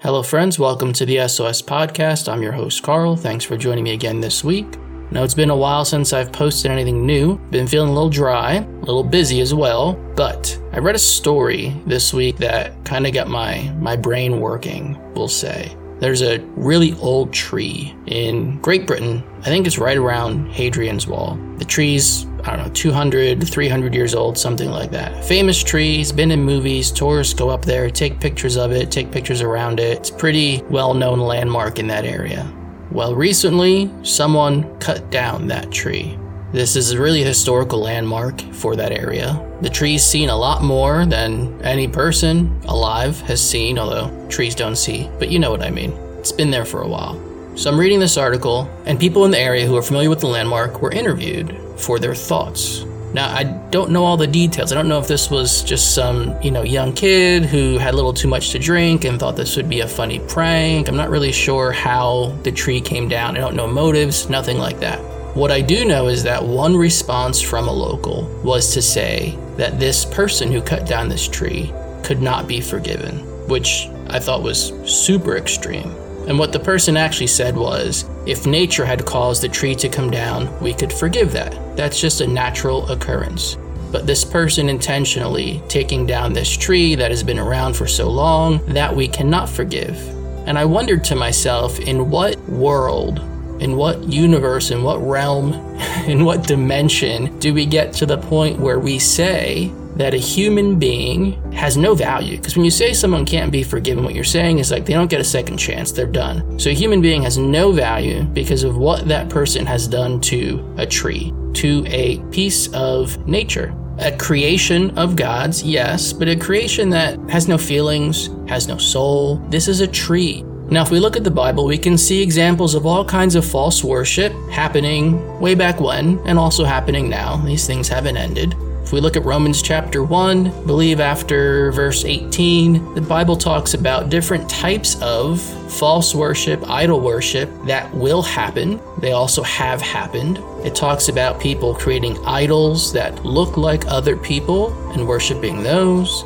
Hello, friends. Welcome to the SOS podcast. I'm your host, Carl. Thanks for joining me again this week. Now, it's been a while since I've posted anything new. Been feeling a little dry, a little busy as well. But I read a story this week that kind of got my my brain working. We'll say. There's a really old tree in Great Britain. I think it's right around Hadrian's Wall. The tree's I don't know, 200, 300 years old, something like that. Famous tree, it's been in movies. Tourists go up there, take pictures of it, take pictures around it. It's pretty well known landmark in that area. Well, recently, someone cut down that tree. This is really a really historical landmark for that area. The tree's seen a lot more than any person alive has seen, although trees don't see, but you know what I mean. It's been there for a while. So I'm reading this article, and people in the area who are familiar with the landmark were interviewed for their thoughts. Now, I don't know all the details. I don't know if this was just some, you know, young kid who had a little too much to drink and thought this would be a funny prank. I'm not really sure how the tree came down. I don't know motives, nothing like that. What I do know is that one response from a local was to say that this person who cut down this tree could not be forgiven, which I thought was super extreme. And what the person actually said was if nature had caused the tree to come down, we could forgive that. That's just a natural occurrence. But this person intentionally taking down this tree that has been around for so long, that we cannot forgive. And I wondered to myself, in what world, in what universe, in what realm, in what dimension do we get to the point where we say that a human being has no value. Because when you say someone can't be forgiven, what you're saying is like they don't get a second chance, they're done. So a human being has no value because of what that person has done to a tree, to a piece of nature. A creation of God's, yes, but a creation that has no feelings, has no soul. This is a tree. Now, if we look at the Bible, we can see examples of all kinds of false worship happening way back when and also happening now. These things haven't ended. If we look at Romans chapter 1, I believe after verse 18, the Bible talks about different types of false worship, idol worship that will happen. They also have happened. It talks about people creating idols that look like other people and worshiping those.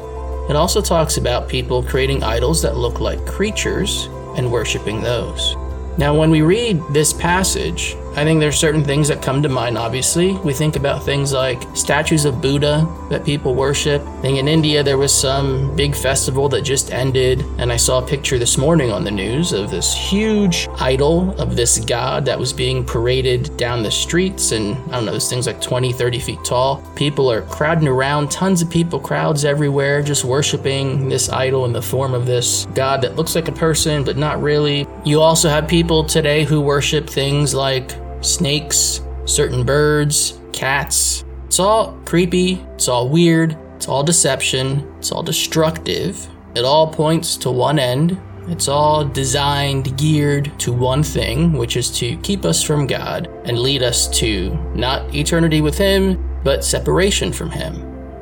It also talks about people creating idols that look like creatures and worshiping those. Now, when we read this passage, I think there's certain things that come to mind, obviously. We think about things like statues of Buddha that people worship. I think in India there was some big festival that just ended, and I saw a picture this morning on the news of this huge idol of this god that was being paraded down the streets, and I don't know, this thing's like 20, 30 feet tall. People are crowding around, tons of people, crowds everywhere, just worshiping this idol in the form of this god that looks like a person, but not really. You also have people today who worship things like snakes, certain birds, cats. It's all creepy, it's all weird, it's all deception, it's all destructive. It all points to one end. It's all designed, geared to one thing, which is to keep us from God and lead us to not eternity with Him, but separation from Him.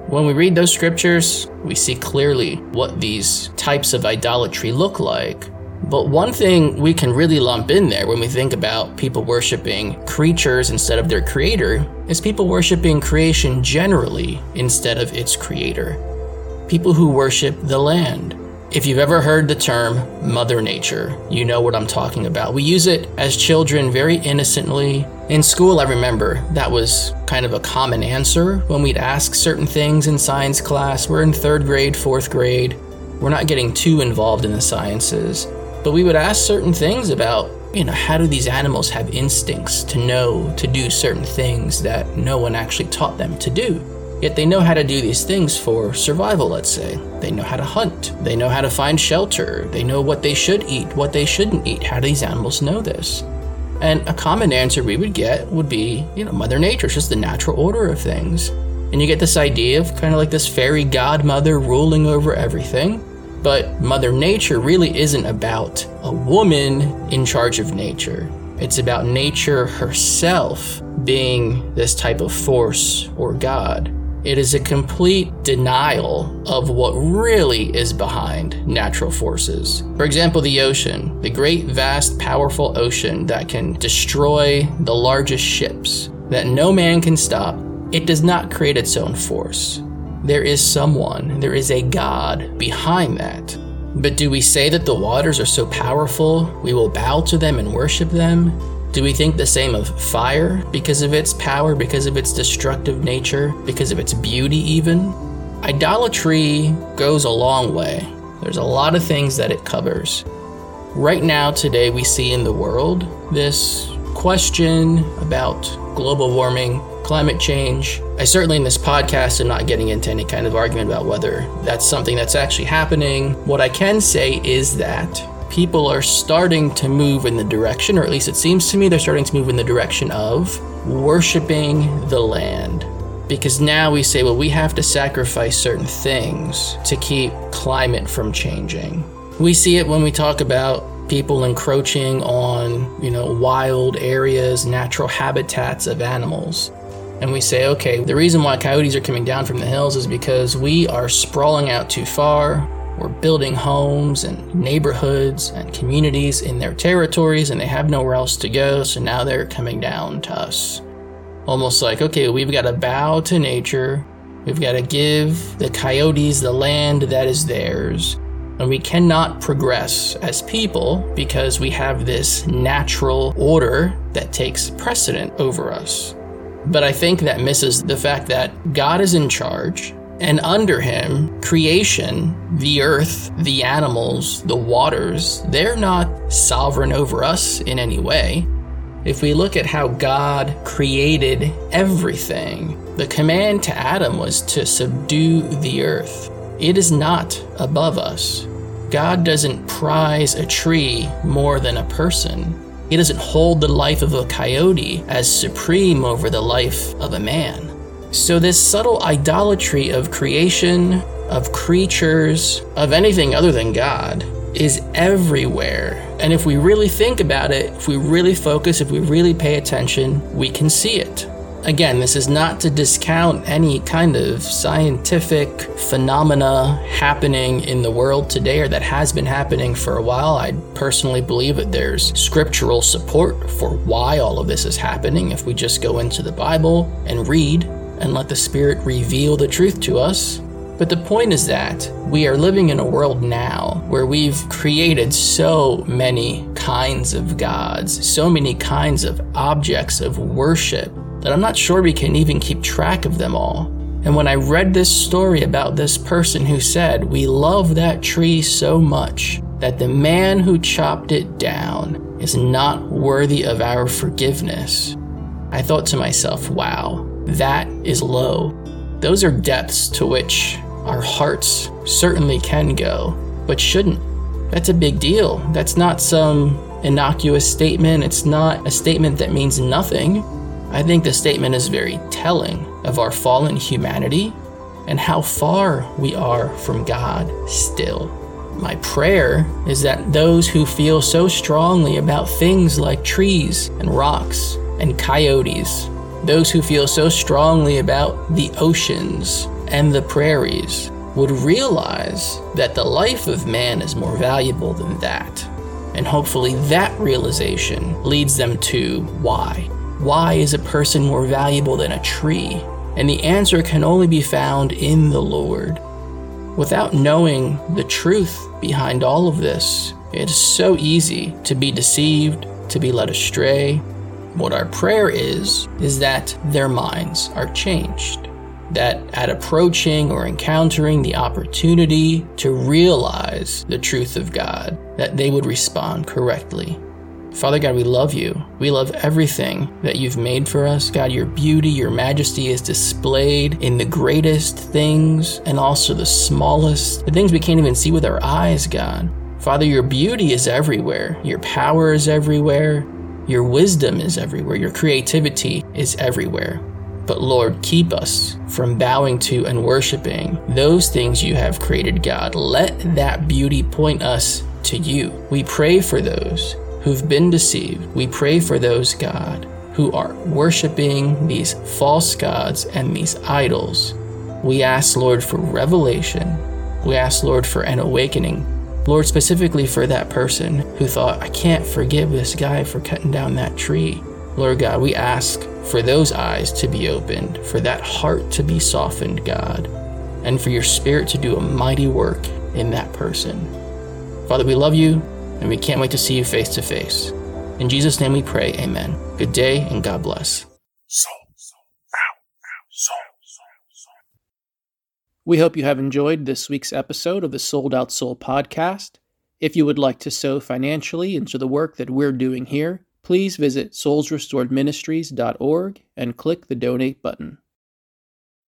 When we read those scriptures, we see clearly what these types of idolatry look like but one thing we can really lump in there when we think about people worshiping creatures instead of their creator is people worshiping creation generally instead of its creator. People who worship the land. If you've ever heard the term Mother Nature, you know what I'm talking about. We use it as children very innocently. In school, I remember that was kind of a common answer when we'd ask certain things in science class. We're in third grade, fourth grade. We're not getting too involved in the sciences. But we would ask certain things about, you know, how do these animals have instincts to know to do certain things that no one actually taught them to do? Yet they know how to do these things for survival, let's say. They know how to hunt. They know how to find shelter. They know what they should eat, what they shouldn't eat. How do these animals know this? And a common answer we would get would be, you know, Mother Nature, it's just the natural order of things. And you get this idea of kind of like this fairy godmother ruling over everything. But Mother Nature really isn't about a woman in charge of nature. It's about nature herself being this type of force or God. It is a complete denial of what really is behind natural forces. For example, the ocean, the great, vast, powerful ocean that can destroy the largest ships, that no man can stop, it does not create its own force. There is someone, there is a God behind that. But do we say that the waters are so powerful, we will bow to them and worship them? Do we think the same of fire because of its power, because of its destructive nature, because of its beauty, even? Idolatry goes a long way. There's a lot of things that it covers. Right now, today, we see in the world this question about global warming, climate change. I certainly, in this podcast, am not getting into any kind of argument about whether that's something that's actually happening. What I can say is that people are starting to move in the direction, or at least it seems to me they're starting to move in the direction of worshiping the land. Because now we say, well, we have to sacrifice certain things to keep climate from changing. We see it when we talk about people encroaching on, you know, wild areas, natural habitats of animals. And we say, okay, the reason why coyotes are coming down from the hills is because we are sprawling out too far. We're building homes and neighborhoods and communities in their territories and they have nowhere else to go, so now they're coming down to us. Almost like, okay, we've got to bow to nature. We've got to give the coyotes the land that is theirs and we cannot progress as people because we have this natural order that takes precedent over us. But I think that misses the fact that God is in charge, and under him, creation, the earth, the animals, the waters, they're not sovereign over us in any way. If we look at how God created everything, the command to Adam was to subdue the earth. It is not above us. God doesn't prize a tree more than a person. He doesn't hold the life of a coyote as supreme over the life of a man. So, this subtle idolatry of creation, of creatures, of anything other than God is everywhere. And if we really think about it, if we really focus, if we really pay attention, we can see it. Again, this is not to discount any kind of scientific phenomena happening in the world today or that has been happening for a while. I personally believe that there's scriptural support for why all of this is happening if we just go into the Bible and read and let the Spirit reveal the truth to us. But the point is that we are living in a world now where we've created so many kinds of gods, so many kinds of objects of worship that I'm not sure we can even keep track of them all. And when I read this story about this person who said, We love that tree so much that the man who chopped it down is not worthy of our forgiveness, I thought to myself, wow, that is low. Those are depths to which our hearts certainly can go, but shouldn't. That's a big deal. That's not some innocuous statement. It's not a statement that means nothing. I think the statement is very telling of our fallen humanity and how far we are from God still. My prayer is that those who feel so strongly about things like trees and rocks and coyotes, those who feel so strongly about the oceans and the prairies, would realize that the life of man is more valuable than that. And hopefully that realization leads them to why. Why is person more valuable than a tree? And the answer can only be found in the Lord. Without knowing the truth behind all of this, it is so easy to be deceived, to be led astray. What our prayer is, is that their minds are changed. That at approaching or encountering the opportunity to realize the truth of God, that they would respond correctly. Father God, we love you. We love everything that you've made for us. God, your beauty, your majesty is displayed in the greatest things and also the smallest, the things we can't even see with our eyes, God. Father, your beauty is everywhere. Your power is everywhere. Your wisdom is everywhere. Your creativity is everywhere. But Lord, keep us from bowing to and worshiping those things you have created, God. Let that beauty point us to you. We pray for those who've been deceived. We pray for those, God, who are worshiping these false gods and these idols. We ask, Lord, for revelation. We ask, Lord, for an awakening. Lord, specifically for that person who thought, I can't forgive this guy for cutting down that tree. Lord God, we ask for those eyes to be opened, for that heart to be softened, God. and for your Spirit to do a mighty work in that person. Father, we love you, and we can't wait to see you face to face. In Jesus' name we pray, amen. Good day, and God bless. Soul. We hope you have enjoyed this week's episode of the Sold Out Soul podcast. If you would like to sow financially into the work that we're doing here, please visit soulsrestoredministries.org and click the donate button.